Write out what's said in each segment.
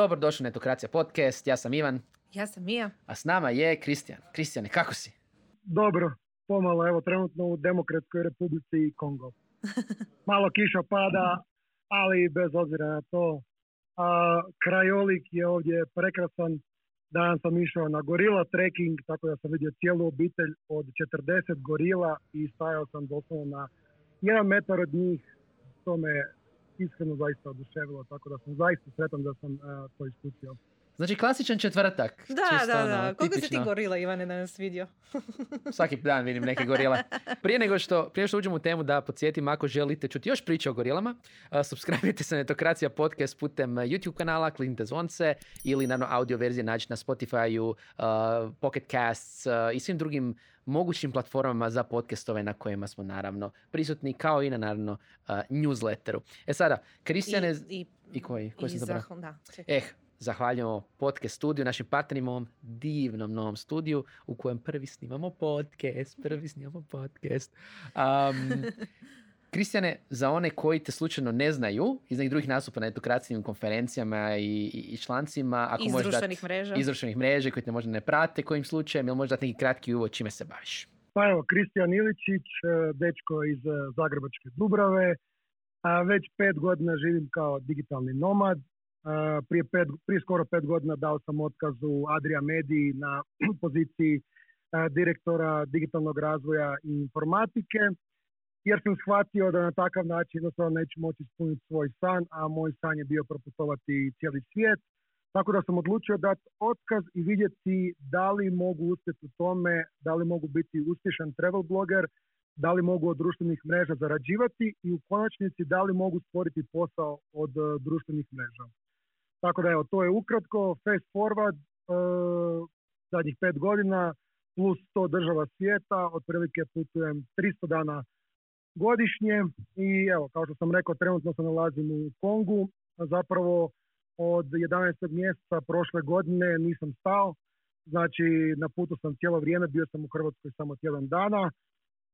Dobro došli na Etokracija podcast, ja sam Ivan, Ja sam Mija. a s nama je Kristijan. Kristijane, kako si? Dobro, pomalo, evo trenutno u Demokratskoj republici Kongo. Malo kiša pada, ali bez obzira na to. A, krajolik je ovdje prekrasan. Danas sam išao na gorila trekking, tako da sam vidio cijelu obitelj od 40 gorila i stajao sam doslovno na jedan metar od njih. To me iskreno zaista oduševilo, tako da sam zaista sretan da sam a, to iskusio. Znači, klasičan četvrtak. Da, Čisto da, ono, da. Koliko si ti gorila Ivane danas vidio? Svaki dan vidim neke gorile. Prije nego što, prije što uđemo u temu da podsjetim, ako želite čuti još priče o gorilama, uh, subscribe se na Etokracija podcast putem YouTube kanala, kliknite zvonce ili naravno audio verzije naći na Spotify, uh, Pocket Casts uh, i svim drugim mogućim platformama za podcastove na kojima smo naravno prisutni, kao i na naravno uh, newsletteru. E sada, Kristijane... I, I koji? Koji i sam da, čekaj. Eh, zahvaljujemo podcast studiju, našim partnerima u ovom divnom novom studiju u kojem prvi snimamo podcast, prvi snimamo podcast. Um, Kristjane, za one koji te slučajno ne znaju, iz nekih drugih nastupa na etokracijnim konferencijama i, i, i člancima, ako Iz možeš dat- društvenih mreža. iz društvenih mreža koji te možda ne prate, kojim slučajem, ili možda dati neki kratki uvod čime se baviš? Pa evo, Kristijan Iličić, e, dečko iz e, Zagrebačke Dubrave. A već pet godina živim kao digitalni nomad. Prije, pet, prije skoro pet godina dao sam otkaz u Adria Mediji na poziciji direktora digitalnog razvoja i informatike jer sam shvatio da na takav način jednostavno neću moći ispuniti svoj san, a moj san je bio proputovati cijeli svijet. Tako da sam odlučio dati otkaz i vidjeti da li mogu uspjeti u tome, da li mogu biti uspješan travel bloger, da li mogu od društvenih mreža zarađivati i u konačnici da li mogu stvoriti posao od e, društvenih mreža. Tako da evo, to je ukratko, fast forward, e, zadnjih pet godina, plus 100 država svijeta, otprilike putujem 300 dana godišnje. I evo, kao što sam rekao, trenutno se nalazim u Kongu, zapravo od 11. mjeseca prošle godine nisam stao, znači na putu sam cijelo vrijeme, bio sam u Hrvatskoj samo tjedan dana,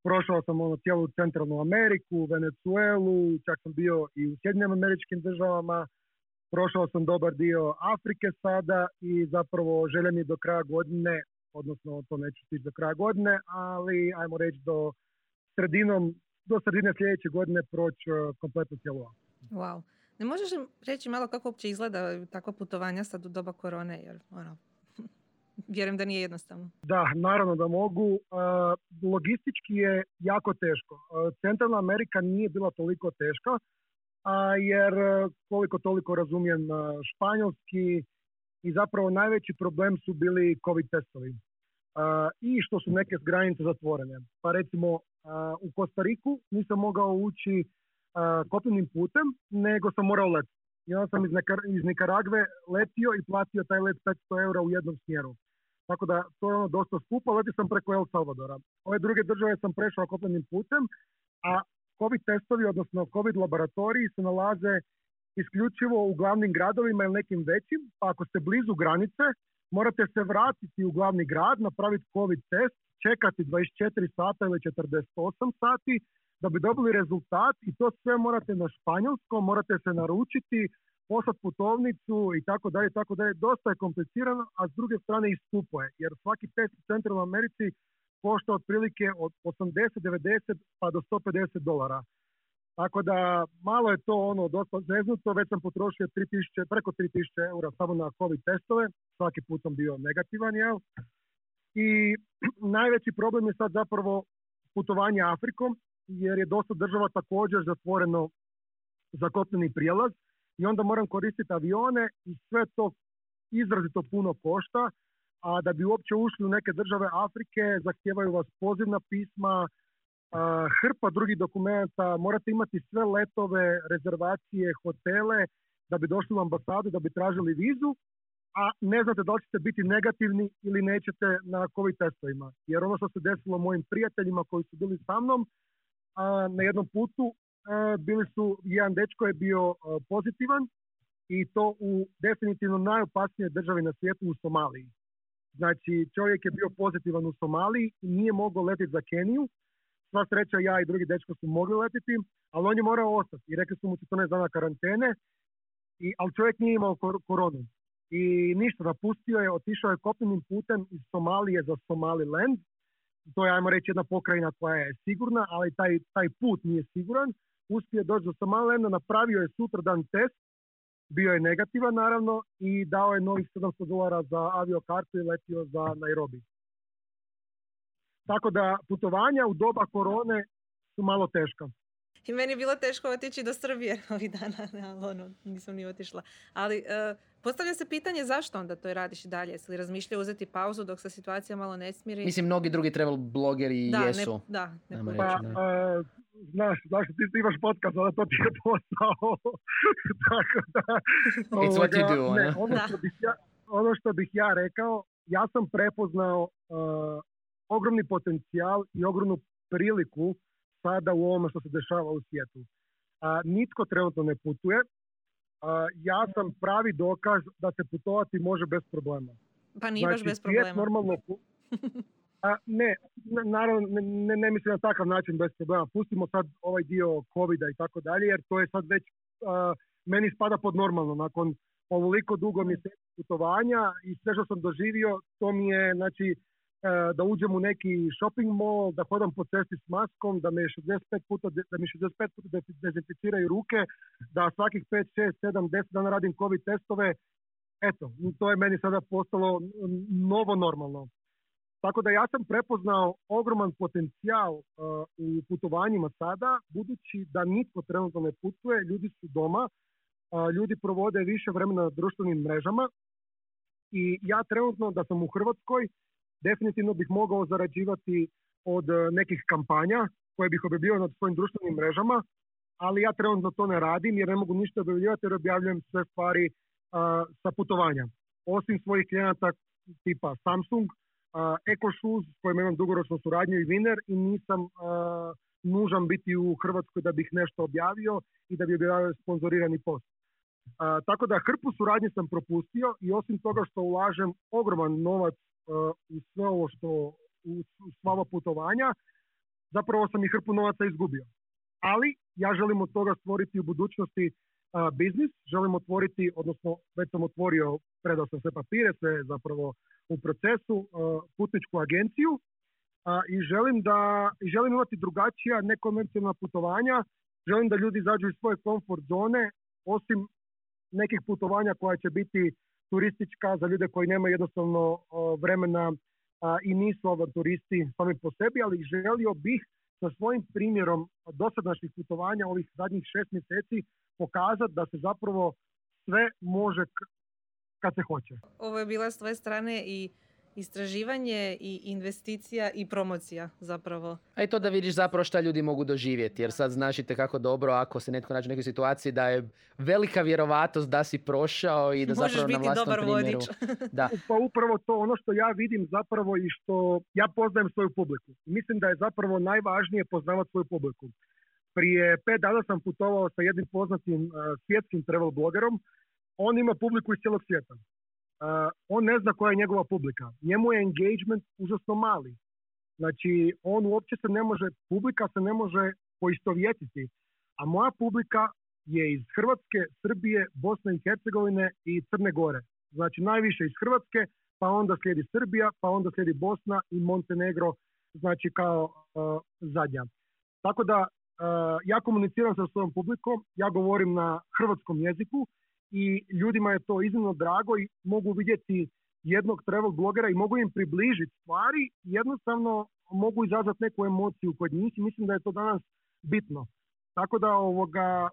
prošao sam ono cijelu Centralnu Ameriku, Venezuelu, čak sam bio i u Sjedinjenim američkim državama, prošao sam dobar dio Afrike sada i zapravo želja mi je do kraja godine, odnosno to neću stići do kraja godine, ali ajmo reći do sredinom, do sredine sljedeće godine proći eh, kompletno cijelu Afriku. Wow. Ne možeš li reći malo kako uopće izgleda takva putovanja sad u doba korone, jer ono, vjerujem da nije jednostavno. Da, naravno da mogu. E, logistički je jako teško. E, Centralna Amerika nije bila toliko teška, a jer e, koliko toliko razumijem e, španjolski i zapravo najveći problem su bili COVID testovi. E, I što su neke granice zatvorene. Pa recimo u Kostariku nisam mogao ući kopnenim putem, nego sam morao letiti. I onda sam iz Nikaragve letio i platio taj let 500 eura u jednom smjeru. Tako da to je ono dosta skupo, leti sam preko El Salvadora. Ove druge države sam prešao kopnenim putem, a COVID testovi, odnosno COVID laboratoriji se nalaze isključivo u glavnim gradovima ili nekim većim, pa ako ste blizu granice, morate se vratiti u glavni grad, napraviti COVID test, čekati 24 sata ili 48 sati da bi dobili rezultat i to sve morate na španjolskom, morate se naručiti, poslati putovnicu i tako dalje, tako dalje. Dosta je komplicirano, a s druge strane i skupo je, jer svaki test u Centralnoj Americi košta otprilike od 80, 90 pa do 150 dolara. Tako da malo je to ono dosta zeznuto, već sam potrošio 3000, preko 3000 eura samo na COVID testove, svaki put sam bio negativan, jel? I najveći problem je sad zapravo putovanje Afrikom, jer je dosta država također zatvoreno za kopneni prijelaz i onda moram koristiti avione i sve to izrazito puno košta, a da bi uopće ušli u neke države Afrike zahtijevaju vas pozivna pisma, hrpa drugih dokumenta, morate imati sve letove, rezervacije, hotele da bi došli u ambasadu, da bi tražili vizu, a ne znate da li ćete biti negativni ili nećete na COVID testovima. Jer ono što se desilo mojim prijateljima koji su bili sa mnom na jednom putu, bili su, jedan dečko je bio pozitivan i to u definitivno najopasnijoj državi na svijetu u Somaliji. Znači čovjek je bio pozitivan u Somaliji i nije mogao letiti za Keniju. Sva sreća ja i drugi dečko su mogli letiti, ali on je morao ostati i rekli su mu 14 dana karantene I, ali čovjek nije imao kor- koronu. I ništa, napustio je, otišao je kopnenim putem iz Somalije za Somaliland. To je, ajmo reći, jedna pokrajina koja je sigurna, ali taj, taj put nije siguran. Uspio je doći do Somalilanda, napravio je sutradan test, bio je negativan naravno i dao je novih 700 dolara za aviokartu i letio za Nairobi. Tako da putovanja u doba korone su malo teška. I meni je bilo teško otići do Srbije ovih dana, ali ono, nisam ni otišla. Ali e, postavlja se pitanje zašto onda to radiš i dalje? Jesi li razmišljao uzeti pauzu dok se situacija malo ne smiri? Mislim, mnogi drugi travel blogeri da, jesu. Ne, da, ne putuju. reći, Pa, da. Znaš, znaš, ti, ti imaš podcast, ali to ti je posao. Tako da... It's what you do, ne, ono? ono, što bih ja, ono što bih ja rekao, ja sam prepoznao e, ogromni potencijal i ogromnu priliku sada u ovome što se dešava u svijetu. A, nitko trenutno ne putuje. A, ja sam pravi dokaz da se putovati može bez problema. Pa nije baš Znači, bez svijet problema. normalno... A, ne, naravno, ne, ne, ne mislim na takav način bez problema. Pustimo sad ovaj dio covida i tako dalje, jer to je sad već, a, meni spada pod normalno. Nakon ovoliko dugo mjeseci putovanja i sve što sam doživio, to mi je, znači, e, da uđem u neki shopping mall, da hodam po cesti s maskom, da me 65 puta, da mi 65 puta de- dezinficiraju ruke, da svakih 5, 6, 7, 10 dana radim covid testove, eto, to je meni sada postalo novo normalno. Tako da ja sam prepoznao ogroman potencijal uh, u putovanjima sada, budući da nitko trenutno ne putuje, ljudi su doma, uh, ljudi provode više vremena na društvenim mrežama i ja trenutno da sam u Hrvatskoj definitivno bih mogao zarađivati od uh, nekih kampanja koje bih objavljivao na svojim društvenim mrežama, ali ja trenutno to ne radim jer ne mogu ništa objavljivati jer objavljujem sve stvari sa putovanja. Osim svojih klijenata tipa Samsung, uh, Eco Shoes s kojima imam dugoročnu suradnju i Viner i nisam nužan biti u Hrvatskoj da bih nešto objavio i da bi objavio sponzorirani post. Tako da hrpu suradnje sam propustio i osim toga što ulažem ogroman novac u sve ovo što u, u sva ova putovanja, zapravo sam i hrpu novaca izgubio. Ali ja želim od toga stvoriti u budućnosti biznis, želim otvoriti, odnosno već sam otvorio, predao sam sve papire, sve zapravo u procesu, a, putničku agenciju a, i želim da i želim imati drugačija nekonvencionalna putovanja, želim da ljudi izađu iz svoje komfort zone, osim nekih putovanja koja će biti turistička za ljude koji nemaju jednostavno a, vremena i nisu avanturisti sami po sebi, ali želio bih sa svojim primjerom dosadašnjih putovanja ovih zadnjih šest mjeseci pokazati da se zapravo sve može kad se hoće. Ovo je bila s tvoje strane i istraživanje i investicija i promocija zapravo. A i to da vidiš zapravo šta ljudi mogu doživjeti, jer sad znaš i kako dobro ako se netko nađe u nekoj situaciji da je velika vjerovatnost da si prošao i da Možeš zapravo na biti vlastnom dobar primjeru. vodič. Da, Pa upravo to ono što ja vidim zapravo i što ja poznajem svoju publiku. Mislim da je zapravo najvažnije poznavati svoju publiku. Prije pet dana sam putovao sa jednim poznatim uh, svjetskim travel blogerom. On ima publiku iz cijelog svijeta. Uh, on ne zna koja je njegova publika. Njemu je engagement užasno mali. Znači, on uopće se ne može, publika se ne može poistovjetiti. A moja publika je iz Hrvatske, Srbije, Bosne i Hercegovine i Crne Gore. Znači najviše iz Hrvatske, pa onda slijedi Srbija, pa onda slijedi Bosna i Montenegro, znači kao uh, zadnja. Tako da uh, ja komuniciram sa svojom publikom, ja govorim na hrvatskom jeziku i ljudima je to iznimno drago i mogu vidjeti jednog travel blogera i mogu im približiti stvari, jednostavno mogu izazvati neku emociju kod njih i mislim da je to danas bitno. Tako da ovoga,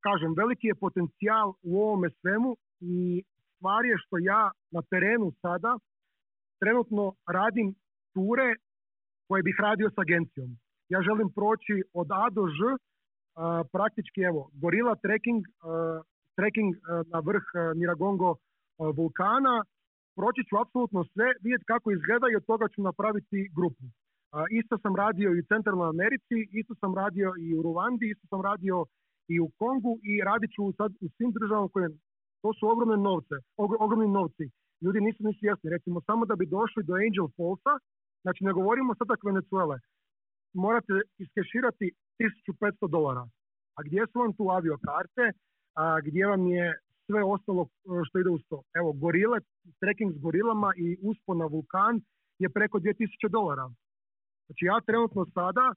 kažem, veliki je potencijal u ovome svemu i stvar je što ja na terenu sada trenutno radim ture koje bih radio s agencijom. Ja želim proći od A do Ž, praktički evo, gorila trekking, trekking a, na vrh a, Niragongo a, vulkana, proći ću apsolutno sve, vidjeti kako izgleda i od toga ću napraviti grupu. Isto sam radio i u Centralnoj Americi, isto sam radio i u Ruandi, isto sam radio i u Kongu i radit ću sad u svim državama koje, to su ogromne novce, og- ogromni novci. Ljudi nisu ni svjesni, recimo samo da bi došli do Angel Fallsa, znači ne govorimo sad tako Venezuele, morate iskeširati 1500 dolara. A gdje su vam tu aviokarte, a gdje vam je sve ostalo što ide uz to. Evo, gorile, trekking s gorilama i uspon na vulkan je preko 2000 dolara. Znači ja trenutno sada,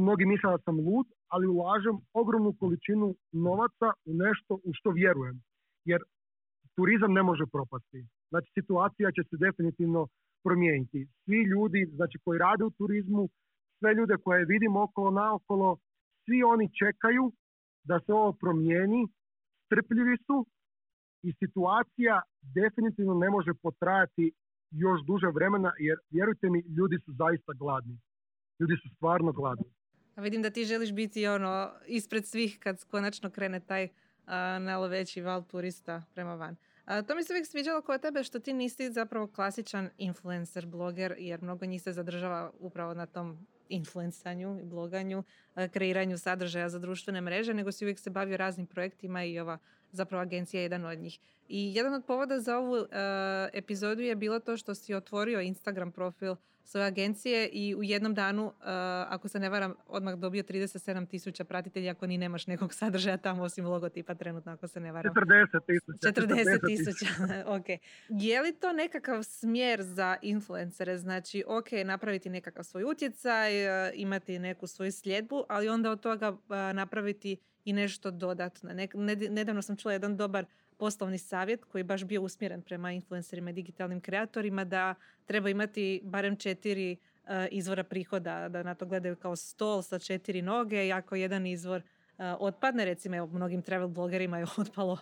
mnogi misle da sam lud, ali ulažem ogromnu količinu novaca u nešto u što vjerujem. Jer turizam ne može propasti. Znači situacija će se definitivno promijeniti. Svi ljudi znači, koji rade u turizmu, sve ljude koje vidimo okolo naokolo, svi oni čekaju da se ovo promijeni, strpljivi su i situacija definitivno ne može potrajati još duže vremena jer vjerujte mi ljudi su zaista gladni. Ljudi su stvarno gladni. A vidim da ti želiš biti ono ispred svih kad konačno krene taj uh, veći val turista prema van. A, to mi se uvijek sviđalo kod tebe što ti nisi zapravo klasičan influencer, bloger, jer mnogo njih se zadržava upravo na tom influensanju i bloganju, kreiranju sadržaja za društvene mreže, nego si uvijek se bavio raznim projektima i ova zapravo agencija je jedan od njih. I jedan od povoda za ovu epizodu je bilo to što si otvorio Instagram profil svoje agencije i u jednom danu, uh, ako se ne varam, odmah dobio 37 tisuća pratitelja ako ni nemaš nekog sadržaja tamo osim logotipa trenutno, ako se ne varam. 40 tisuća. 40 tisuća, ok. Je li to nekakav smjer za influencere? Znači, ok, napraviti nekakav svoj utjecaj, uh, imati neku svoju sljedbu, ali onda od toga uh, napraviti i nešto dodatno. nedavno sam čula jedan dobar poslovni savjet koji je baš bio usmjeren prema influencerima i digitalnim kreatorima da treba imati barem četiri eh, izvora prihoda, da na to gledaju kao stol sa četiri noge i ako jedan izvor uh, otpadne, recimo evo, mnogim travel blogerima je otpalo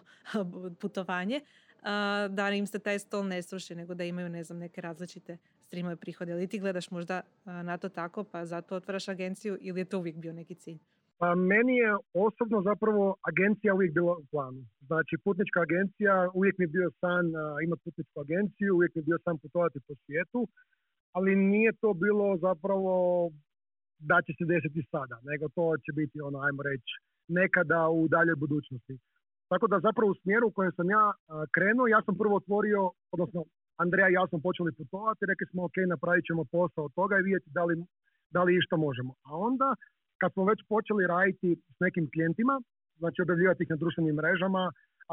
putovanje, uh, da im se taj stol ne sruši, nego da imaju ne znam, neke različite streamove prihode. Ali ti gledaš možda na to tako, pa zato otvaraš agenciju ili je to uvijek bio neki cilj? Pa meni je osobno zapravo agencija uvijek bila u planu. Znači putnička agencija, uvijek mi je bio san imati putničku agenciju, uvijek mi je bio san putovati po svijetu, ali nije to bilo zapravo da će se desiti sada, nego to će biti ono, ajmo reći, nekada u daljoj budućnosti. Tako da zapravo u smjeru u kojem sam ja krenuo, ja sam prvo otvorio, odnosno Andreja i ja smo počeli putovati, rekli smo ok, napravit ćemo posao od toga i vidjeti da li, da li išta možemo. A onda kad smo već počeli raditi s nekim klijentima, znači objavljivati ih na društvenim mrežama,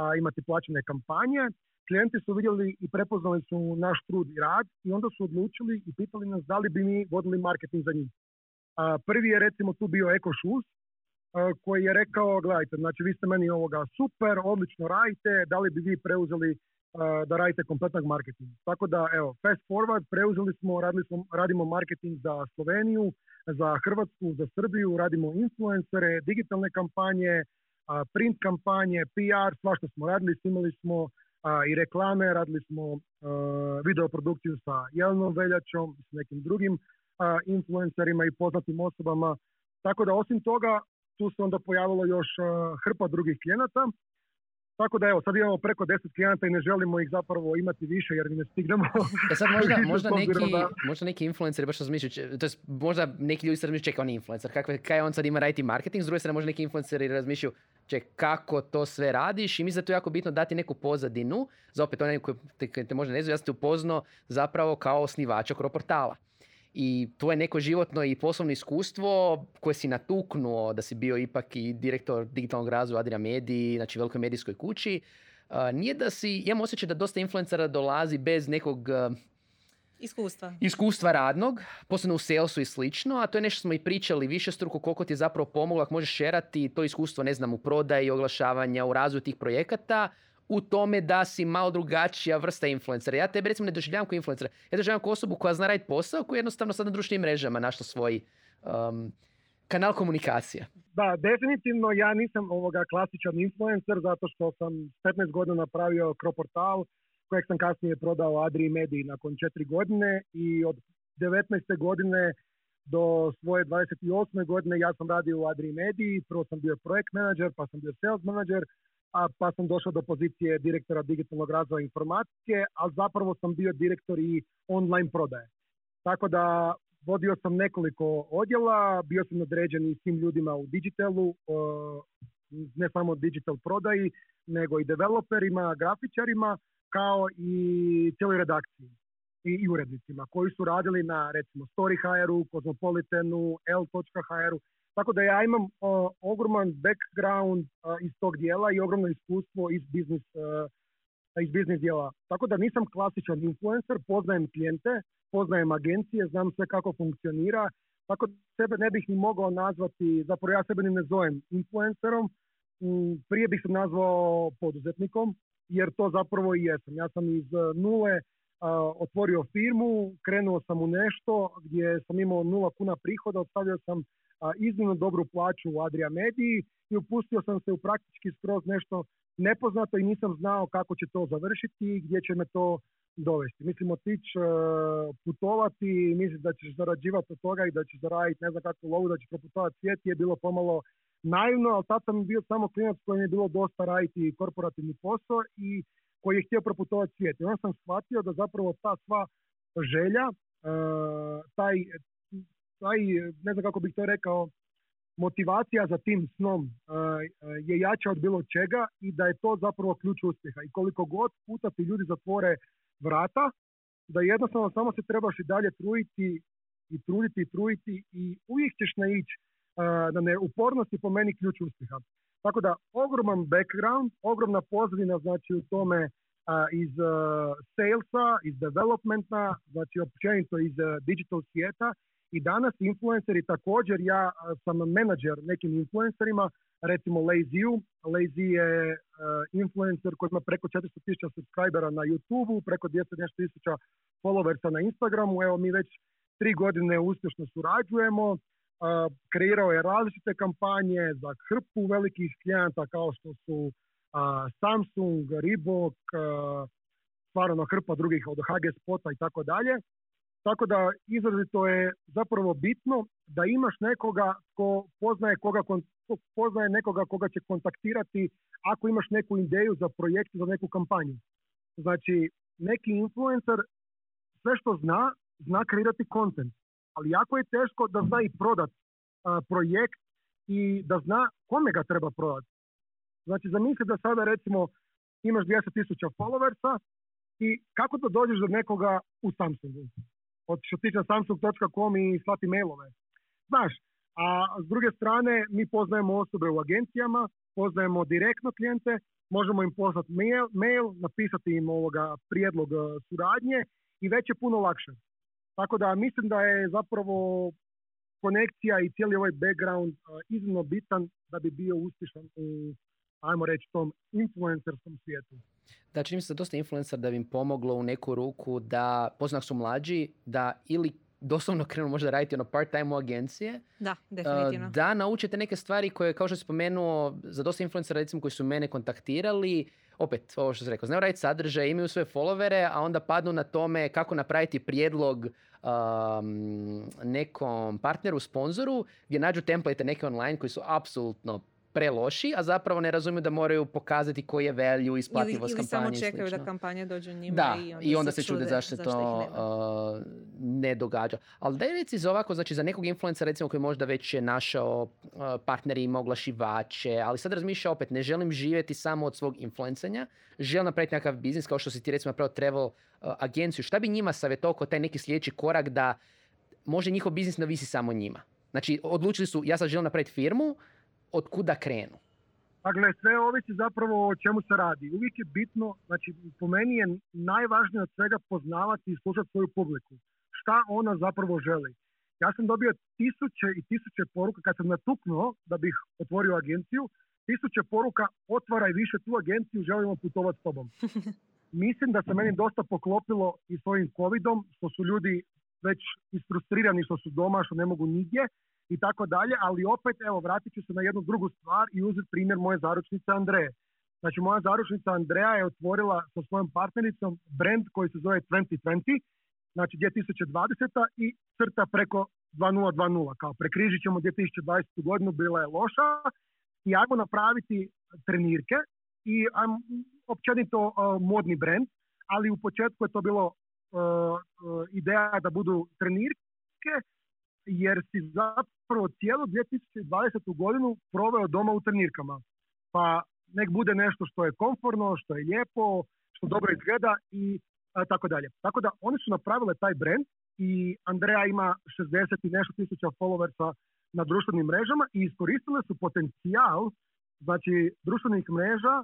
a imati plaćene kampanje, klijenti su vidjeli i prepoznali su naš trud i rad i onda su odlučili i pitali nas da li bi mi vodili marketing za njih. A, prvi je recimo tu bio Eko Shoes, koji je rekao, gledajte, znači vi ste meni ovoga super, odlično radite, da li bi vi preuzeli da radite kompletan marketing. Tako da, evo, fast forward, preuzeli smo, radili smo, radimo marketing za Sloveniju, za Hrvatsku, za Srbiju, radimo influencere, digitalne kampanje, print kampanje, PR, svašta smo radili, snimali smo i reklame, radili smo video produkciju sa Jelenom Veljačom, s nekim drugim influencerima i poznatim osobama. Tako da osim toga, tu se onda pojavilo još hrpa drugih klijenata tako da evo, sad imamo preko 10 klijenata i ne želimo ih zapravo imati više jer ne stignemo. E sad možda, možda, neki, da... možda neki influenceri baš razmišljaju, to je možda neki ljudi se razmišljaju, čekaj on je influencer, kakve, kaj on sad ima raditi marketing, s druge strane možda neki influenceri razmišljaju, čekaj kako to sve radiš? I mislim da je to jako bitno dati neku pozadinu, za opet onaj koji te, te možda ne znam, ja sam te upoznao zapravo kao osnivača portala i to je neko životno i poslovno iskustvo koje si natuknuo da si bio ipak i direktor digitalnog razvoja Adria Mediji, znači velikoj medijskoj kući. nije da si, imam osjećaj da dosta influencera dolazi bez nekog Iskustva. Iskustva radnog, posebno u salesu i slično, a to je nešto smo i pričali više struko koliko ti je zapravo pomoglo ako možeš šerati to iskustvo, ne znam, u prodaji, oglašavanja, u razvoju tih projekata, u tome da si malo drugačija vrsta influencera. Ja tebe recimo ne doživljavam kao influencera. Ja doživljavam kao osobu koja zna raditi posao, koja jednostavno sad na društvenim mrežama našla svoj um, kanal komunikacije. Da, definitivno ja nisam ovoga klasičan influencer zato što sam 15 godina napravio Kroportal kojeg sam kasnije prodao Adri Mediji nakon 4 godine i od 19. godine do svoje 28. godine ja sam radio u Adri Mediji, prvo sam bio projekt manager, pa sam bio sales manager, a pa sam došao do pozicije direktora digitalnog razvoja informatike, a zapravo sam bio direktor i online prodaje. Tako da vodio sam nekoliko odjela, bio sam određen i svim ljudima u digitalu, ne samo digital prodaji, nego i developerima, grafičarima, kao i cijeloj redakciji i, urednicima koji su radili na recimo Story HR-u, Cosmopolitanu, L.hr-u Tako da ja imam ogroman background iz tog dijela i ogromno iskustvo iz biznis, iz biznis dijela. Tako da nisam klasičan influencer, poznajem klijente, poznajem agencije, znam sve kako funkcionira, tako da sebe ne bih ni mogao nazvati, zapravo ja sebe ni ne zovem influencerom, mm, prije bih se nazvao poduzetnikom, jer to zapravo i jesam. Ja sam iz nule otvorio firmu, krenuo sam u nešto gdje sam imao nula kuna prihoda, ostavio sam iznimno dobru plaću u Adria Mediji i upustio sam se u praktički skroz nešto nepoznato i nisam znao kako će to završiti i gdje će me to dovesti. Mislim, otići uh, putovati i misliš da ćeš zarađivati od toga i da ćeš zaraditi ne znam kakvu lovu, da ćeš proputovati svijet je bilo pomalo naivno, ali tad sam bio samo klinac kojem je bilo dosta raditi korporativni posao i koji je htio proputovati svijet. I onda sam shvatio da zapravo ta sva želja, uh, taj, taj, ne znam kako bih to rekao, motivacija za tim snom uh, je jača od bilo čega i da je to zapravo ključ uspjeha. I koliko god puta ti ljudi zatvore vrata, da jednostavno samo se trebaš i dalje truditi i truditi i truditi i uvijek ćeš naići na ne upornosti po meni ključ uspjeha. Tako da ogroman background, ogromna pozadina znači u tome iz salesa, iz developmenta, znači općenito iz digital svijeta i danas influenceri također, ja sam menadžer nekim influencerima, recimo Lazy-u. Lazy je uh, influencer koji ima preko 400 tisuća subscribera na YouTube-u, preko 200 nešto tisuća followersa na Instagramu. Evo mi već tri godine uspješno surađujemo. Uh, kreirao je različite kampanje za hrpu velikih klijenata kao što su Samsung, Reebok, stvarno hrpa drugih od HG Spota i tako dalje. Tako da izrazito je zapravo bitno da imaš nekoga ko poznaje koga poznaje nekoga koga će kontaktirati ako imaš neku ideju za projekt, za neku kampanju. Znači, neki influencer sve što zna, zna kreirati kontent. Ali jako je teško da zna i prodat projekt i da zna kome ga treba prodati. Znači, zamisli da sada recimo imaš 200.000 followersa i kako da dođeš do nekoga u Samsungu od što tiče samsung.com i slati mailove. Znaš, a s druge strane mi poznajemo osobe u agencijama, poznajemo direktno klijente, možemo im poslati mail, mail napisati im ovoga prijedlog e, suradnje i već je puno lakše. Tako da mislim da je zapravo konekcija i cijeli ovaj background uh, iznimno bitan da bi bio uspješan u, ajmo reći, tom influencerskom svijetu. Da, čini mi se da dosta influencer da bi im pomoglo u neku ruku da, poznak su mlađi, da ili doslovno krenu možda raditi ono part-time u agencije. Da, definitivno. Da naučite neke stvari koje, kao što sam spomenuo, za dosta influencera recimo koji su mene kontaktirali, opet, ovo što sam rekao, znaju raditi sadržaj, imaju svoje followere, a onda padnu na tome kako napraviti prijedlog um, nekom partneru, sponzoru, gdje nađu template neke online koji su apsolutno preloši, a zapravo ne razumiju da moraju pokazati koji je value, isplativost ili, ili samo čekaju da kampanja dođe njima da, i onda, i onda se, čude zašto to uh, ne događa. Ali daj reci za ovako, znači za nekog influencera recimo koji možda već je našao uh, partneri ima oglašivače, ali sad razmišlja opet, ne želim živjeti samo od svog influencanja, želim napraviti nekakav biznis kao što si ti recimo napravio travel uh, agenciju. Šta bi njima savjetovao taj neki sljedeći korak da može njihov biznis ne visi samo njima? Znači, odlučili su, ja sad želim napraviti firmu, od kuda krenu? Dakle, sve ovisi zapravo o čemu se radi. Uvijek je bitno, znači po meni je najvažnije od svega poznavati i slušati svoju publiku. Šta ona zapravo želi. Ja sam dobio tisuće i tisuće poruka kad sam natuknuo da bih otvorio agenciju, tisuće poruka otvaraj više tu agenciju, želimo putovati s tobom. Mislim da se meni dosta poklopilo i s ovim covidom, što su ljudi već isfrustrirani što su doma, što ne mogu nigdje i tako dalje, ali opet, evo, vratit ću se na jednu drugu stvar i uzeti primjer moje zaručnice Andreje. Znači, moja zaručnica Andreja je otvorila sa svojom partnericom brand koji se zove 2020, znači 2020 i crta preko 2020, kao prekrižit ćemo 2020. godinu, bila je loša i ajmo napraviti trenirke i ajmo, općenito modni brand, ali u početku je to bilo ideja da budu trenirke, jer si zapravo cijelu 2020. godinu proveo doma u trenirkama. Pa nek bude nešto što je komforno, što je lijepo, što dobro izgleda i tako dalje. Tako da oni su napravile taj brand i Andreja ima 60 i nešto tisuća followersa na društvenim mrežama i iskoristile su potencijal znači društvenih mreža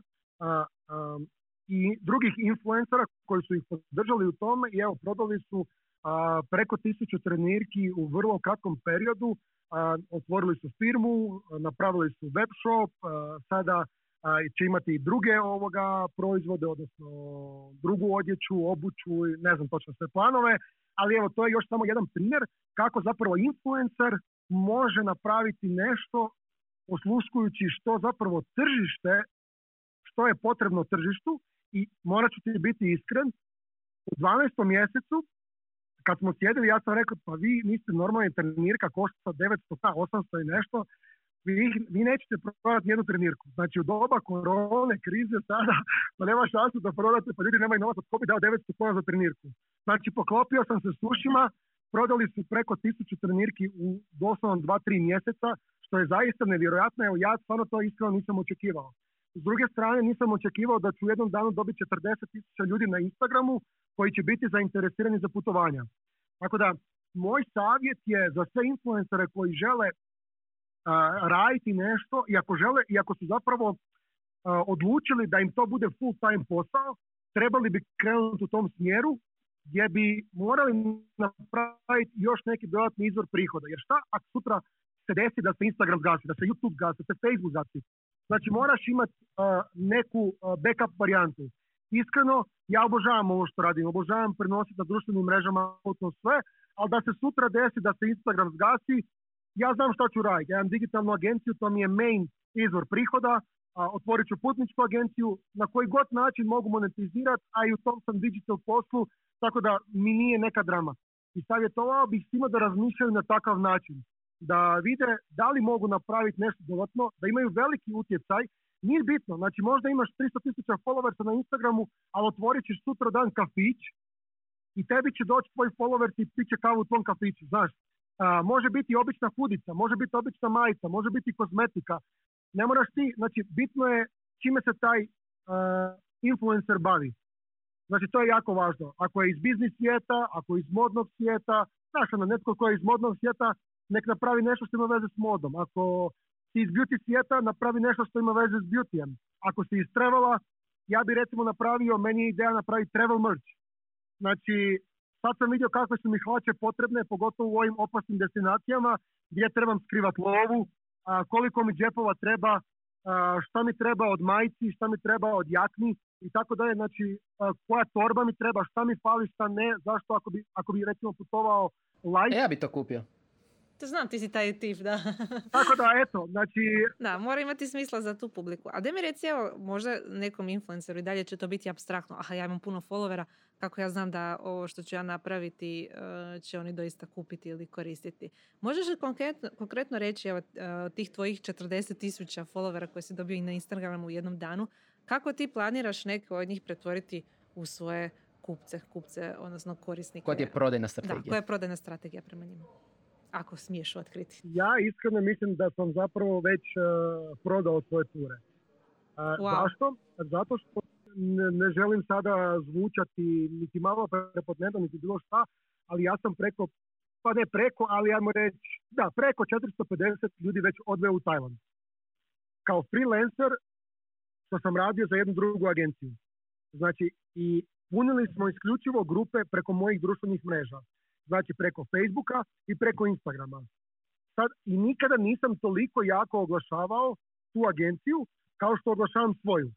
i drugih influencera koji su ih podržali u tome i evo prodali su preko tisuću trenirki u vrlo kratkom periodu, otvorili su firmu, napravili su web shop, sada će imati i druge ovoga proizvode, odnosno drugu odjeću, obuću, ne znam točno sve planove, ali evo to je još samo jedan primjer kako zapravo influencer može napraviti nešto osluškujući što zapravo tržište, što je potrebno tržištu i morat ću ti biti iskren, u 12. mjesecu kad smo sjedili ja sam rekao pa vi niste normalni trenirka košta 900, 800 i nešto, vi, vi nećete prodati jednu trenirku. Znači u doba korone, krize sada, pa nema šansu da prodate, pa ljudi nemaju novac, tko bi dao 900 kuna za trenirku. Znači poklopio sam se s ušima, prodali su preko tisuću trenirki u doslovno 2-3 mjeseca, što je zaista nevjerojatno. Evo ja stvarno to iskreno nisam očekivao. S druge strane nisam očekivao da ću u jednom danu dobiti 40 tisuća ljudi na Instagramu koji će biti zainteresirani za putovanja. Tako da, moj savjet je za sve influencere koji žele raditi nešto i ako žele, i ako su zapravo odlučili da im to bude full time posao, trebali bi krenuti u tom smjeru gdje bi morali napraviti još neki dodatni izvor prihoda. Jer šta ako sutra se desi da se Instagram gasi, da se YouTube gasi, da se Facebook gasi? Znači moraš imati neku backup varijantu. Iskreno, ja obožavam ovo što radim, obožavam prenositi na društvenim mrežama sve, ali da se sutra desi da se Instagram zgasi, ja znam što ću raditi. Ja imam digitalnu agenciju, to mi je main izvor prihoda, a, otvorit ću putničku agenciju, na koji god način mogu monetizirati, a i u tom sam digital poslu, tako da mi nije neka drama. I savjetovao bih svima da razmišljaju na takav način. Da vide da li mogu napraviti nešto dodatno, da imaju veliki utjecaj. Nije bitno, znači možda imaš 300 tisuća followersa na Instagramu, ali otvorit ćeš sutra dan kafić i tebi će doći tvoj followers i piće kavu u tom kafiću, znaš. može biti obična hudica, može biti obična majica, može biti kozmetika. Ne moraš ti, znači bitno je čime se taj influencer bavi. Znači to je jako važno. Ako je iz biznis svijeta, ako je iz modnog svijeta, znaš ono, netko ko je iz modnog svijeta, nek napravi nešto što ima veze s modom. Ako si iz beauty svijeta, napravi nešto što ima veze s beautyjem. Ako si iz travel ja bi recimo napravio, meni je ideja napraviti travel merch. Znači, sad sam vidio kakve su mi hlače potrebne, pogotovo u ovim opasnim destinacijama, gdje trebam skrivati lovu, a, koliko mi džepova treba, a, šta mi treba od majci, šta mi treba od jakni, i tako dalje, znači koja torba mi treba, šta mi fali, šta ne, zašto ako bi, ako bi recimo putovao live. E, ja bi to kupio. To znam, ti si taj tip, da. Tako da, eto, znači... Da, mora imati smisla za tu publiku. A da mi reci, evo, možda nekom influenceru i dalje će to biti abstraktno. Aha, ja imam puno followera, kako ja znam da ovo što ću ja napraviti e, će oni doista kupiti ili koristiti. Možeš li konkretno, konkretno reći, evo, e, tih tvojih 40 tisuća followera koje si dobio i na Instagramu u jednom danu, kako ti planiraš neke od njih pretvoriti u svoje kupce, kupce, odnosno korisnike? Koja je prodajna strategija? Da, koja je prodajna strategija prema njima? Ako smiješ otkriti. Ja iskreno mislim da sam zapravo već uh, prodao svoje ture. Uh, Zašto? Zato što ne, želim sada zvučati niti malo prepodnevno, niti bilo šta, ali ja sam preko, pa ne preko, ali ajmo reći, da, preko 450 ljudi već odveo u Tajland. Kao freelancer što sam radio za jednu drugu agenciju. Znači, i punili smo isključivo grupe preko mojih društvenih mreža. Znači, preko Facebooka i preko Instagrama. Sad, I nikada nisam toliko jako oglašavao tu agenciju kao što oglašavam svoju.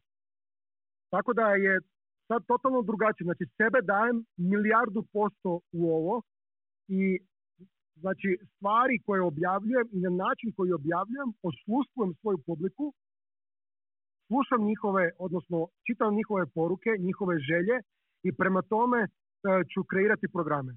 Tako da je sad totalno drugačije. Znači, sebe dajem milijardu posto u ovo i znači, stvari koje objavljujem i na način koji objavljujem osluškujem svoju publiku slušam njihove, odnosno čitam njihove poruke, njihove želje i prema tome e, ću kreirati programe.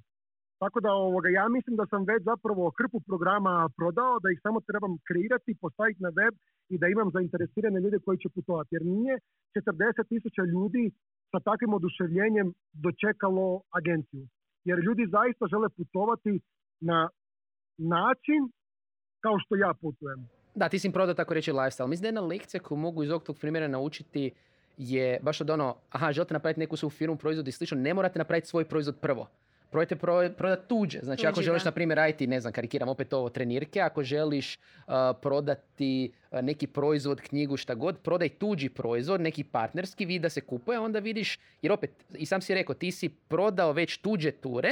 Tako da ovoga, ja mislim da sam već zapravo hrpu programa prodao, da ih samo trebam kreirati, postaviti na web i da imam zainteresirane ljude koji će putovati. Jer nije 40 tisuća ljudi sa takvim oduševljenjem dočekalo agenciju. Jer ljudi zaista žele putovati na način kao što ja putujem. Da, ti si im prodao tako reći lifestyle. Mislim da jedna lekcija koju mogu iz ovog tog primjera naučiti je baš od ono, aha, želite napraviti neku svoju firmu, proizvod i slično, ne morate napraviti svoj proizvod prvo. Probajte pro, prodati tuđe. Znači ako Tuđi, želiš, da. na primjer, raditi, ne znam, karikiram opet ovo, trenirke, ako želiš uh, prodati uh, neki proizvod, knjigu, šta god, prodaj tuđi proizvod, neki partnerski, vidi da se kupuje, onda vidiš, jer opet, i sam si rekao, ti si prodao već tuđe ture,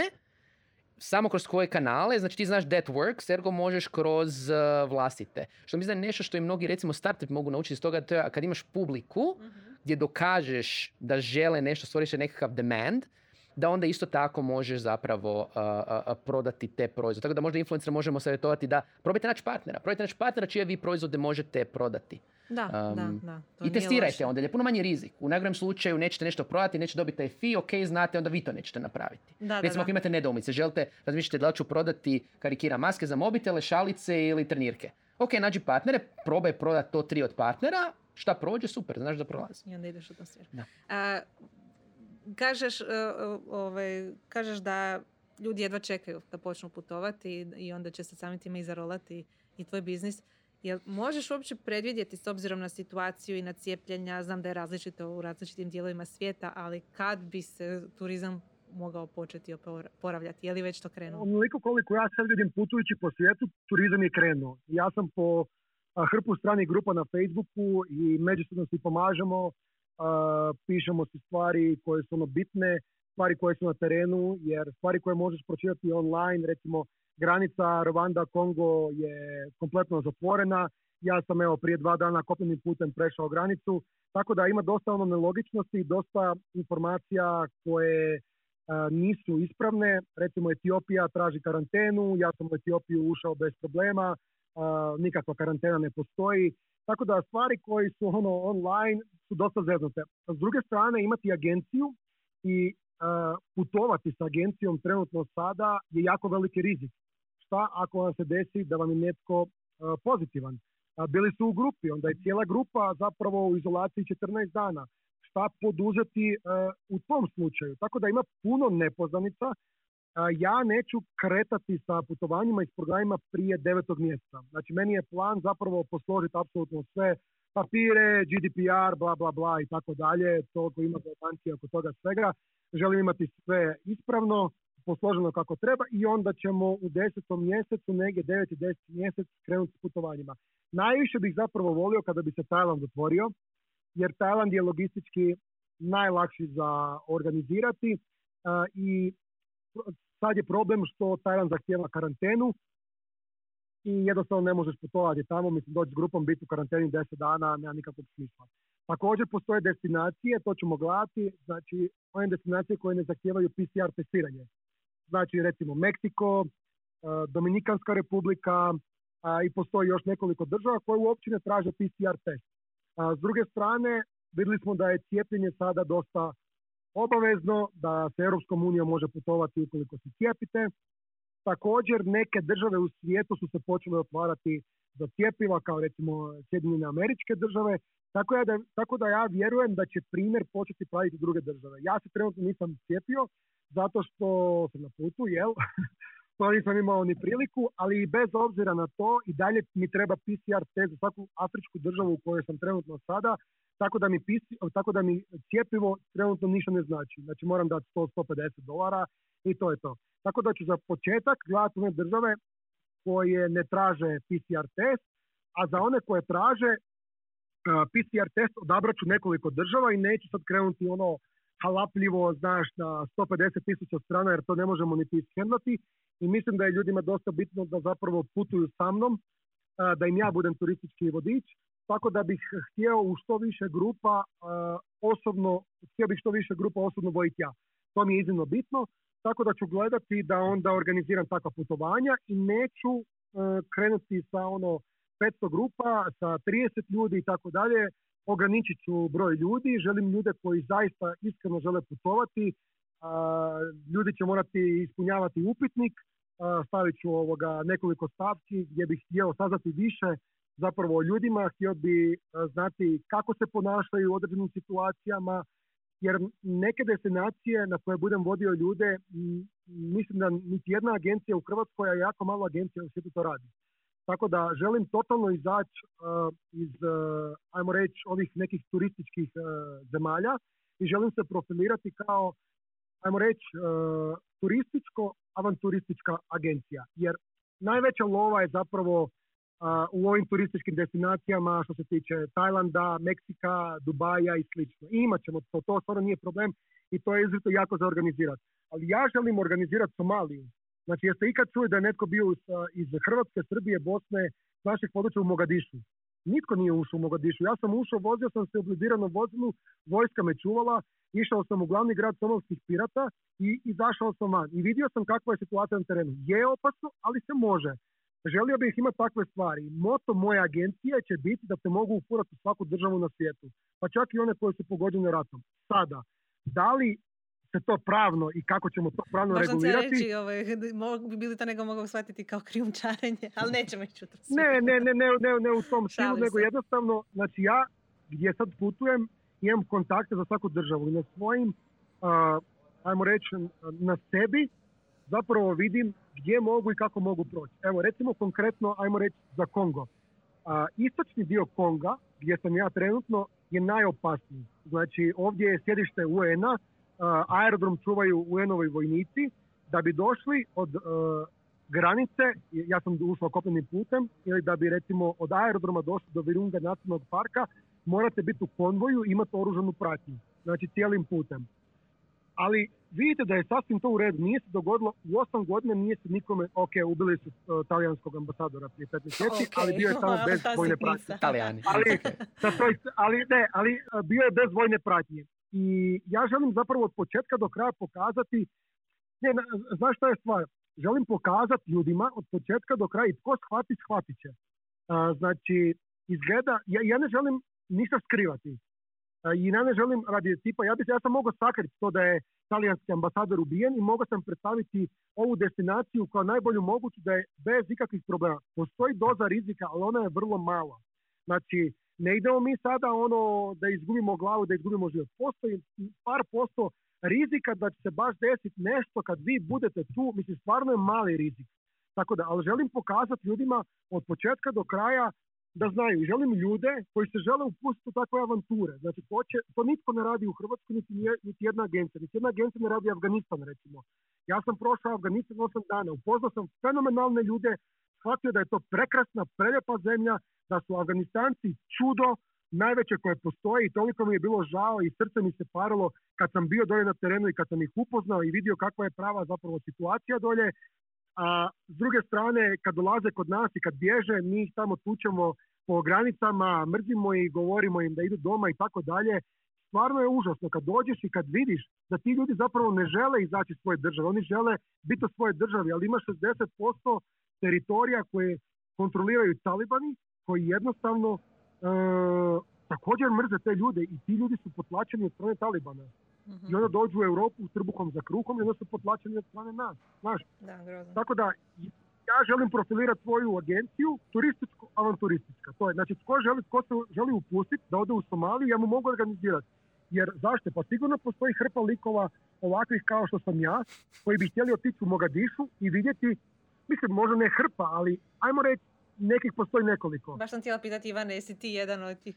samo kroz koje kanale, znači ti znaš that works, ergo možeš kroz uh, vlastite. Što mislim da je nešto što i mnogi recimo startup mogu naučiti iz toga, to je kad imaš publiku gdje dokažeš da žele nešto, stvoriš nekakav demand, da onda isto tako možeš zapravo uh, uh, prodati te proizvode. Tako da možda influencer možemo savjetovati da probajte naći partnera. Probajte naći partnera čije vi proizvode možete prodati. Da, da, Um, da. to I testirajte onda, je puno manji rizik. U najgorem slučaju nećete nešto prodati, nećete dobiti taj fee, ok, znate, onda vi to nećete napraviti. Da, da, Recimo da. ako imate nedoumice, želite, razmišljate da li ću prodati karikira maske za mobitele, šalice ili trenirke. Ok, nađi partnere, probaj prodati to tri od partnera, šta prođe, super, znaš da prolazi. I onda ideš u tom smjeru. Da. A, kažeš, e, ovaj, kažeš da ljudi jedva čekaju da počnu putovati i, onda će se samim time i zarolati i tvoj biznis. Jel možeš uopće predvidjeti s obzirom na situaciju i na cijepljenja, znam da je različito u različitim dijelovima svijeta, ali kad bi se turizam mogao početi opora- oporavljati? Je li već to krenulo? Onoliko koliko ja sad vidim putujući po svijetu, turizam je krenuo. Ja sam po hrpu stranih grupa na Facebooku i međusobno si pomažemo, pišemo si stvari koje su ono bitne, stvari koje su na terenu, jer stvari koje možeš pročitati online, recimo granica Rwanda-Kongo je kompletno zatvorena, ja sam evo prije dva dana kopnenim putem prešao granicu, tako da ima dosta ono nelogičnosti, dosta informacija koje a, nisu ispravne. Recimo Etiopija traži karantenu, ja sam u Etiopiju ušao bez problema, a, nikakva karantena ne postoji. Tako da stvari koji su ono online su dosta zeznute. S druge strane imati agenciju i a, putovati s agencijom trenutno sada je jako veliki rizik. Šta ako vam se desi da vam je netko a, pozitivan? A, bili su u grupi, onda je cijela grupa zapravo u izolaciji 14 dana šta poduzeti e, u tom slučaju. Tako da ima puno nepoznanica. Ja neću kretati sa putovanjima i s programima prije devetog mjeseca. Znači, meni je plan zapravo posložiti apsolutno sve papire, GDPR, bla, bla, bla i tako dalje. Toliko ima garancije oko toga svega. Želim imati sve ispravno, posloženo kako treba i onda ćemo u desetom mjesecu, negdje deveti, deseti mjesec krenuti s putovanjima. Najviše bih zapravo volio kada bi se Tajland otvorio, jer Tajland je logistički najlakši za organizirati i sad je problem što Tajland zahtjeva karantenu i jednostavno ne možeš putovati tamo, mislim doći s grupom, biti u karanteni 10 dana, nema nikakvog smisla. Također postoje destinacije, to ćemo gledati, znači one destinacije koje ne zahtijevaju PCR testiranje. Znači recimo Meksiko, a, Dominikanska republika i postoji još nekoliko država koje uopće ne traže PCR test. S druge strane, vidjeli smo da je cijepljenje sada dosta obavezno, da se Europskom unijom može putovati ukoliko se cijepite. Također, neke države u svijetu su se počele otvarati za cijepiva, kao recimo Sjedinjene američke države, tako, ja da, tako da ja vjerujem da će primjer početi praviti druge države. Ja se trenutno nisam cijepio, zato što sam na putu, jel? to nisam imao ni priliku, ali bez obzira na to i dalje mi treba PCR test za svaku afričku državu u kojoj sam trenutno sada, tako da mi, PC, tako da mi cijepivo trenutno ništa ne znači. Znači moram dati 100-150 dolara i to je to. Tako da ću za početak gledati one države koje ne traže PCR test, a za one koje traže PCR test odabrat ću nekoliko država i neću sad krenuti ono halapljivo, znaš, na 150 tisuća strana jer to ne možemo niti ishendlati i mislim da je ljudima dosta bitno da zapravo putuju sa mnom, da im ja budem turistički vodič, tako da bih htio u što više grupa uh, osobno, htio bih što više grupa osobno voditi ja. To mi je iznimno bitno, tako da ću gledati da onda organiziram takva putovanja i neću uh, krenuti sa ono 500 grupa, sa 30 ljudi i tako dalje, ograničit ću broj ljudi, želim ljude koji zaista iskreno žele putovati, a, ljudi će morati ispunjavati upitnik, stavit ću ovoga nekoliko stavki gdje bih htio saznati više zapravo o ljudima, htio bi a, znati kako se ponašaju u određenim situacijama, jer neke destinacije na koje budem vodio ljude, mislim da niti jedna agencija u Hrvatskoj, a jako malo agencija u svijetu to radi. Tako da želim totalno izaći uh, iz, uh, ajmo reći, ovih nekih turističkih uh, zemalja i želim se profilirati kao ajmo reći, e, turističko-avanturistička agencija. Jer najveća lova je zapravo u ovim turističkim destinacijama što se tiče Tajlanda, Meksika, Dubaja i slično. Imat ćemo to, to stvarno nije problem i to je izvito jako za organizirati. Ali ja želim organizirati Somaliju. Znači, jeste ikad čuli da je netko bio iz Hrvatske, Srbije, Bosne, naših područja u Mogadišu? Nitko nije ušao u Mogadišu. Ja sam ušao, vozio sam se u bliziranom vozilu, vojska me čuvala, išao sam u glavni grad somalskih pirata i izašao sam van. I vidio sam kakva je situacija na terenu. Je opasno, ali se može. Želio bih imati takve stvari. Moto moje agencije će biti da se mogu upurati u svaku državu na svijetu. Pa čak i one koje su pogođene ratom. Sada, da li se to pravno i kako ćemo to pravno Možda regulirati. reći, ovaj, bi li to nego mogao shvatiti kao krijumčarenje, ali nećemo ići u ne, ne, ne, ne, ne, ne u tom stilu, nego jednostavno, znači ja gdje sad putujem, imam kontakte za svaku državu i na svojim, uh, ajmo reći, na sebi zapravo vidim gdje mogu i kako mogu proći. Evo, recimo konkretno, ajmo reći za Kongo. A, istočni dio Konga, gdje sam ja trenutno, je najopasniji. Znači, ovdje je sjedište UN-a, aerodrom čuvaju UN-ovi vojnici, da bi došli od e, granice, ja sam ušao kopnenim putem, ili da bi recimo od aerodroma došli do Virunga nacionalnog parka, morate biti u konvoju i imati oružanu pratnju. Znači cijelim putem. Ali vidite da je sasvim to u redu. Nije se dogodilo, u osam godina nije se nikome, ok, ubili su uh, talijanskog ambasadora prije 15 mjeseci, ali bio je tamo bez vojne pratnje. Talijani. Ali, ali, ne, ali uh, bio je bez vojne pratnje. I ja želim zapravo od početka do kraja pokazati, ne, znaš šta je stvar? Želim pokazati ljudima od početka do kraja i tko shvati, shvatit će. Uh, znači, izgleda, ja, ja ne želim ništa skrivati. I ja ne želim radi tipa, ja, bi, ja sam mogao sakriti to da je talijanski ambasador ubijen i mogao sam predstaviti ovu destinaciju kao najbolju moguću da je bez ikakvih problema. Postoji doza rizika, ali ona je vrlo mala. Znači, ne idemo mi sada ono da izgubimo glavu, da izgubimo život. Postoji par posto rizika da će se baš desiti nešto kad vi budete tu, mislim stvarno je mali rizik. Tako da, ali želim pokazati ljudima od početka do kraja da znaju. Želim ljude koji se žele upustiti u takve avanture. Znači, to, će, to nitko ne radi u Hrvatskoj, niti, niti jedna agencija. Niti jedna agencija ne radi Afganistan, recimo. Ja sam prošao Afganistan 8 dana. Upoznao sam fenomenalne ljude, shvatio da je to prekrasna, preljepa zemlja, da su Afganistanci čudo, najveće koje postoji i toliko mi je bilo žao i srce mi se parilo kad sam bio dolje na terenu i kad sam ih upoznao i vidio kakva je prava zapravo situacija dolje. A s druge strane, kad dolaze kod nas i kad bježe, mi ih tamo tučemo po granicama, mrzimo i govorimo im da idu doma i tako dalje. Stvarno je užasno kad dođeš i kad vidiš da ti ljudi zapravo ne žele izaći iz svoje države. Oni žele biti u svojoj državi, ali ima 60% teritorija koje kontroliraju talibani koji jednostavno e, također mrze te ljude i ti ljudi su potlačeni od strane talibana. I onda dođu u Europu s trbuhom za kruhom i onda su potlačeni od strane nas. Znaš? Da, Tako da ja želim profilirati svoju agenciju turističko-avanturistička. To je, znači, tko želi, tko se želi upustiti da ode u Somaliju, ja mu mogu organizirati. Jer zašto? Pa sigurno postoji hrpa likova ovakvih kao što sam ja, koji bi htjeli otići u Mogadišu i vidjeti, mislim, možda ne hrpa, ali ajmo reći, nekih postoji nekoliko. Baš sam htjela pitati Ivane, jesi ti jedan od tih?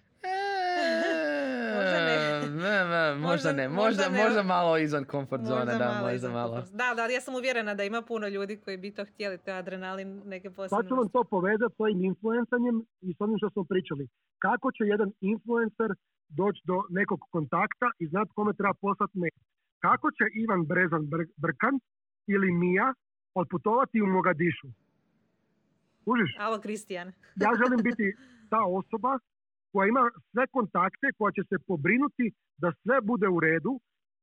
Možda ne. ne, možda ne. Možda, možda malo izvan komfort zone, da, možda malo. Da, da, ja sam uvjerena da ima puno ljudi koji bi to htjeli, to je adrenalin neke posebne. Pa ću vam to povezati s ovim influencanjem i s onim što smo pričali. Kako će jedan influencer doći do nekog kontakta i znati kome treba poslati mail. Kako će Ivan Brezan Brkan ili Mija otputovati u Mogadišu? Kužiš? Alo, Kristijan. ja želim biti ta osoba koja ima sve kontakte, koja će se pobrinuti da sve bude u redu,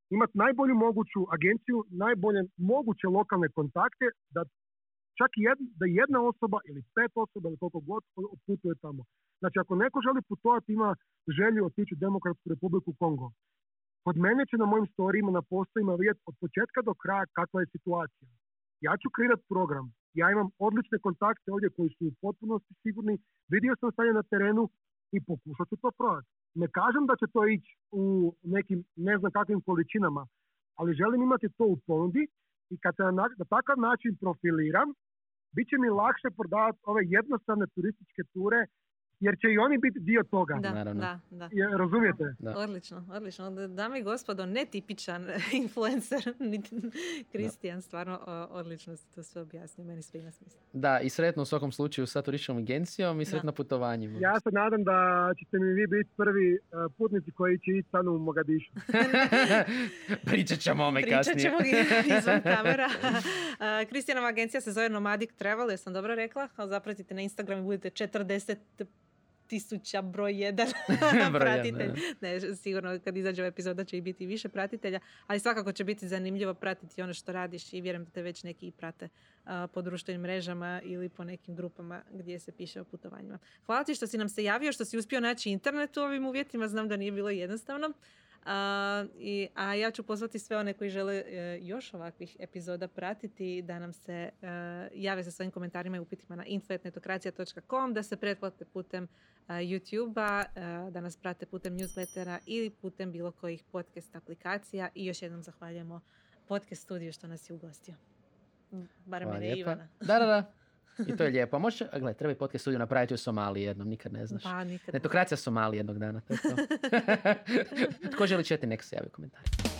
imati najbolju moguću agenciju, najbolje moguće lokalne kontakte, da čak i jedna, da jedna osoba ili pet osoba ili koliko god putuje tamo. Znači ako neko želi putovati, ima želju otići u Demokratsku republiku Kongo. Kod mene će na mojim storijima, na postojima vidjeti od početka do kraja kakva je situacija. Ja ću kreirati program. Ja imam odlične kontakte ovdje koji su u potpunosti sigurni. Vidio sam stanje na terenu, i pokušat ću to prodati. Ne kažem da će to ići u nekim ne znam kakvim količinama, ali želim imati to u ponudi i kad se na, na takav način profiliram, bit će mi lakše prodavati ove jednostavne turističke ture jer će i oni biti dio toga. Da, Naravno. da, da. Je- razumijete? Da. Odlično, odlično. Dame i gospodo, netipičan influencer, niti Kristijan, stvarno odlično ste to sve objasnio, meni sve ima smisla. Da, i sretno u svakom slučaju sa turističkom agencijom i sretno putovanjima. Ja se nadam da ćete mi vi biti prvi e, putnici koji će ići tamo u Mogadišu. Pričat ćemo ome Pričat kasnije. ćemo izvan kamera. Kristijanova agencija se zove Nomadic Travel, jesam dobro rekla? Ali zapratite na Instagramu, budete 40 tisuća broj jedan pratitelj. Ne, sigurno kad izađe ova epizoda će i biti više pratitelja, ali svakako će biti zanimljivo pratiti ono što radiš i vjerujem da te već neki i prate a, po društvenim mrežama ili po nekim grupama gdje se piše o putovanjima. Hvala ti što si nam se javio, što si uspio naći internet u ovim uvjetima, znam da nije bilo jednostavno. A, i, a ja ću pozvati sve one koji žele e, još ovakvih epizoda pratiti da nam se e, jave sa svojim komentarima i upitima na info.netokracija.com, da se pretplate putem e, YouTube-a, e, da nas prate putem newslettera ili putem bilo kojih podcast aplikacija i još jednom zahvaljujemo podcast studiju što nas je ugostio. Barem mene. Ivana. Da, da, da. I to je lijepo. A može, a gle, treba i podcast studiju napraviti u Somaliji jednom, nikad ne znaš. Pa nikad. Netokracija Somalije jednog dana, to je to. Tko želi četi, nek se javi u komentarima.